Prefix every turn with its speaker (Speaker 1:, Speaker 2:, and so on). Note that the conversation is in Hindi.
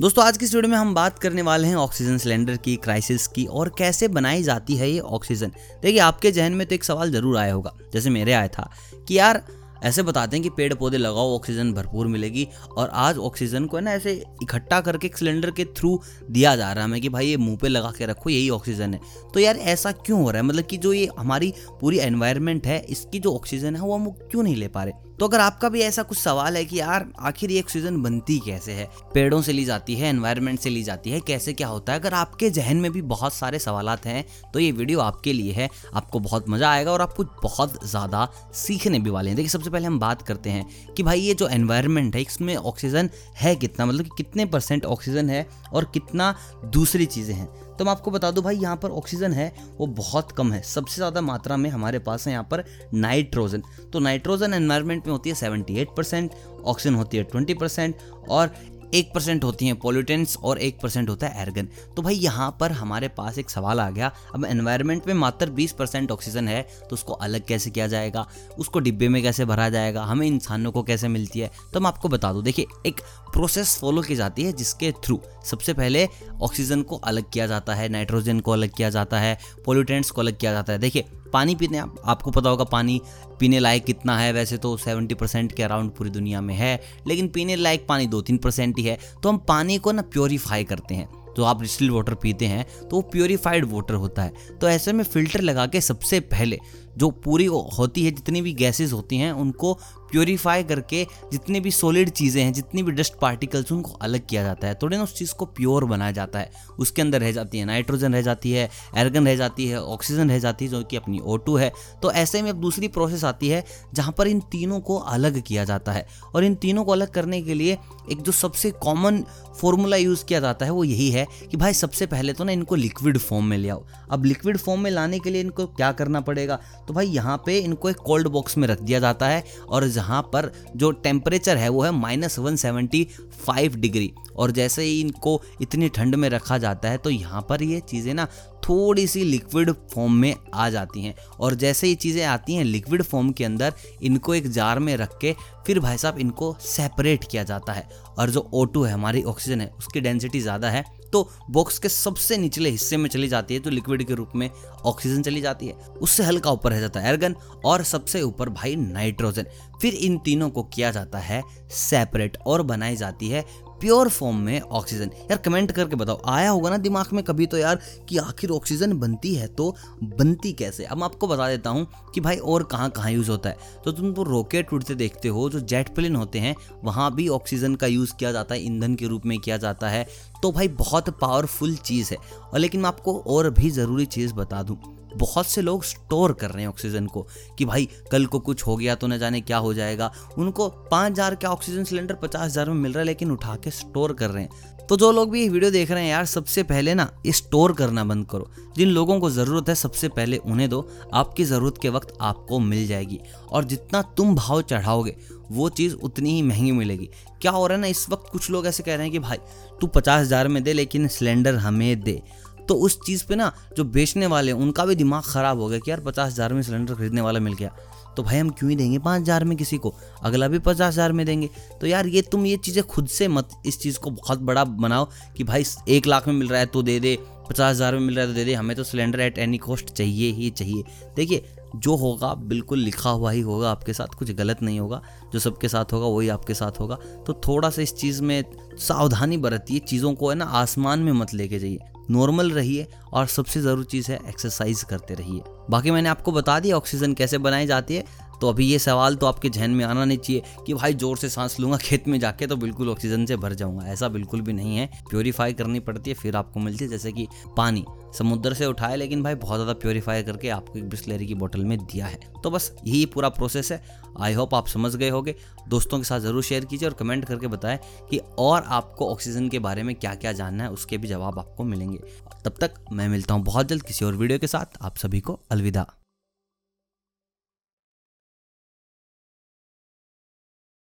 Speaker 1: दोस्तों, आज की इस वीडियो में हम बात करने वाले हैं ऑक्सीजन सिलेंडर की, क्राइसिस की और कैसे बनाई जाती है ये ऑक्सीजन। देखिए, आपके जहन में तो एक सवाल ज़रूर आया होगा। जैसे मेरे आया था कि यार, ऐसे बताते हैं कि पेड़ पौधे लगाओ, ऑक्सीजन भरपूर मिलेगी और आज ऑक्सीजन को है ना ऐसे इकट्ठा करके एक सिलेंडर के थ्रू दिया जा रहा है हमें कि भाई ये मुँह पे लगा के रखो, यही ऑक्सीजन है। तो यार, ऐसा क्यों हो रहा है? मतलब कि जो ये हमारी पूरी एनवायरनमेंट है, इसकी जो ऑक्सीजन है, वो हम क्यों नहीं ले पा रहे? तो अगर आपका भी ऐसा कुछ सवाल है कि यार, आखिर ये ऑक्सीजन बनती कैसे है? पेड़ों से ली जाती है एनवायरनमेंट से ली जाती है, कैसे क्या होता है? अगर आपके जहन में भी बहुत सारे सवाल हैं तो ये वीडियो आपके लिए है। आपको बहुत मज़ा आएगा और आपको बहुत ज़्यादा सीखने भी वाले हैं। देखिए, सबसे पहले हम बात करते हैं कि भाई ये जो एनवायरनमेंट है, इसमें ऑक्सीजन है कितना? मतलब कि कितने परसेंट ऑक्सीजन है और कितना दूसरी चीज़ें हैं? तो मैं आपको बता दूँ भाई, यहाँ पर ऑक्सीजन है, वो बहुत कम है। सबसे ज़्यादा मात्रा में हमारे पास है यहाँ पर नाइट्रोजन तो नाइट्रोजन एनवायरमेंट में होती है सेवेंटी एट परसेंट ऑक्सीजन होती है ट्वेंटी परसेंट और एक परसेंट होती हैं पोल्यूटेंट्स और एक परसेंट होता है एर्गन तो भाई यहाँ पर हमारे पास एक सवाल आ गया, अब एनवायरनमेंट में मात्र बीस परसेंट ऑक्सीजन है तो उसको अलग कैसे किया जाएगा? उसको डिब्बे में कैसे भरा जाएगा? हमें इंसानों को कैसे मिलती है? तो मैं आपको बता दूँ, देखिए, एक प्रोसेस फॉलो की जाती है जिसके थ्रू सबसे पहले ऑक्सीजन को अलग किया जाता है नाइट्रोजन को अलग किया जाता है पोल्यूटेंट्स को अलग किया जाता है. देखिए पानी पीने आप, आपको पता होगा पानी पीने लायक कितना है। वैसे तो 70 परसेंट के अराउंड पूरी दुनिया में है लेकिन पीने लायक पानी दो तीन परसेंट ही है। तो हम पानी को ना प्योरीफाई करते हैं। तो आप डिस्टिल वाटर पीते हैं तो वो प्योरीफाइड वाटर होता है। तो ऐसे में फ़िल्टर लगा के सबसे पहले जो पूरी होती है जितनी भी गैसेस होती हैं उनको प्योरीफाई करके जितनी भी सॉलिड चीज़ें हैं, जितनी भी डस्ट पार्टिकल्स उनको अलग किया जाता है। थोड़े ना उस चीज़ को प्योर बनाया जाता है। उसके अंदर रह जाती है नाइट्रोजन, रह जाती है एर्गन, रह जाती है ऑक्सीजन, रह जाती है जो कि अपनी ओ है। तो ऐसे में अब दूसरी प्रोसेस आती है जहाँ पर इन तीनों को अलग किया जाता है। और इन तीनों को अलग करने के लिए एक जो सबसे कॉमन फॉर्मूला यूज़ किया जाता है वो यही है कि भाई सबसे पहले तो ना इनको लिक्विड फॉर्म में ले आओ। अब लिक्विड फॉर्म में लाने के लिए इनको क्या करना पड़ेगा? तो भाई यहाँ पे इनको एक कोल्ड बॉक्स में रख दिया जाता है और जहाँ पर जो टेम्परेचर है वो है minus one seventy five degree. और जैसे ही इनको इतनी ठंड में रखा जाता है तो यहाँ पर ये चीज़ें ना थोड़ी सी लिक्विड फॉर्म में आ जाती हैं। और जैसे ये चीज़ें आती हैं लिक्विड फॉर्म के अंदर, इनको एक जार में रख के फिर भाई साहब इनको सेपरेट किया जाता है। और जो O2 है, हमारी ऑक्सीजन है, उसकी डेंसिटी ज़्यादा है तो बॉक्स के सबसे निचले हिस्से में चली जाती है तो लिक्विड के रूप में ऑक्सीजन चली जाती है। उससे हल्का ऊपर रह जाता है एर्गन और सबसे ऊपर भाई नाइट्रोजन फिर इन तीनों को किया जाता है सेपरेट और बनाई जाती है प्योर फॉर्म में ऑक्सीजन। यार कमेंट करके बताओ। आया होगा ना दिमाग में कभी तो यार कि आखिर ऑक्सीजन बनती है तो बनती कैसे? अब मैं आपको बता देता हूँ कि भाई और कहाँ कहाँ यूज़ होता है। तो तुम तो रॉकेट उड़ते देखते हो, जो जेट प्लेन होते हैं, वहाँ भी ऑक्सीजन का यूज़ किया जाता है, ईंधन के रूप में किया जाता है। तो भाई बहुत पावरफुल चीज़ है। और लेकिन मैं आपको और भी ज़रूरी चीज़ बता दूँ। बहुत से लोग स्टोर कर रहे हैं ऑक्सीजन को कि भाई, कल को कुछ हो गया तो न जाने क्या हो जाएगा। उनको पाँच हज़ार का ऑक्सीजन सिलेंडर पचास हज़ार में मिल रहा है, लेकिन उठा के स्टोर कर रहे हैं। तो जो लोग भी ये वीडियो देख रहे हैं यार, सबसे पहले ना स्टोर करना बंद करो। जिन लोगों को ज़रूरत है, सबसे पहले उन्हें दो। आपकी ज़रूरत के वक्त आपको मिल जाएगी। और जितना तुम भाव चढ़ाओगे, वो चीज़ उतनी ही महँगी मिलेगी। क्या हो रहा है ना, इस वक्त कुछ लोग ऐसे कह रहे हैं कि भाई, तू पचास हज़ार में दे, लेकिन सिलेंडर हमें दे। तो उस चीज़ पे ना जो बेचने वाले हैं, उनका भी दिमाग ख़राब हो गया कि यार पचास हज़ार में सिलेंडर खरीदने वाला मिल गया। तो भाई हम क्यों ही देंगे पाँच हज़ार में किसी को? अगला भी पचास हज़ार में देंगे। तो यार ये तुम ये चीज़ें खुद से मत इस चीज़ को बहुत बड़ा बनाओ कि भाई एक लाख में मिल रहा है तो दे दे, पचास हज़ार में मिल रहा है तो दे दे, हमें तो सिलेंडर एट एनी कॉस्ट चाहिए ही चाहिए। देखिए, जो होगा बिल्कुल लिखा हुआ ही होगा, आपके साथ कुछ गलत नहीं होगा, जो सबके साथ होगा वही आपके साथ होगा। तो थोड़ा सा इस चीज़ में सावधानी बरतिए चीज़ों को है ना आसमान में मत लेके जाइए। नॉर्मल रहिए और सबसे ज़रूरी चीज़ है एक्सरसाइज करते रहिए। बाकी मैंने आपको बता दिया ऑक्सीजन कैसे बनाई जाती है तो अभी ये सवाल तो आपके जहन में आना नहीं चाहिए कि भाई ज़ोर से सांस लूँगा खेत में जाके तो बिल्कुल ऑक्सीजन से भर जाऊँगा। ऐसा बिल्कुल भी नहीं है। प्योरीफाई करनी पड़ती है, फिर आपको मिलती है। जैसे कि पानी समुद्र से उठाए, लेकिन भाई बहुत ज़्यादा प्योरीफाई करके आपको एक बिस्लेरी की बोतल में दिया है। तो बस यही पूरा प्रोसेस है। आई होप आप समझ गए होगे। दोस्तों के साथ ज़रूर शेयर कीजिए और कमेंट करके बताएँ कि और आपको ऑक्सीजन के बारे में क्या क्या जानना है, उसके भी जवाब आपको मिलेंगे। तब तक मैं मिलता हूँ बहुत जल्द किसी और वीडियो के साथ। आप सभी को अलविदा।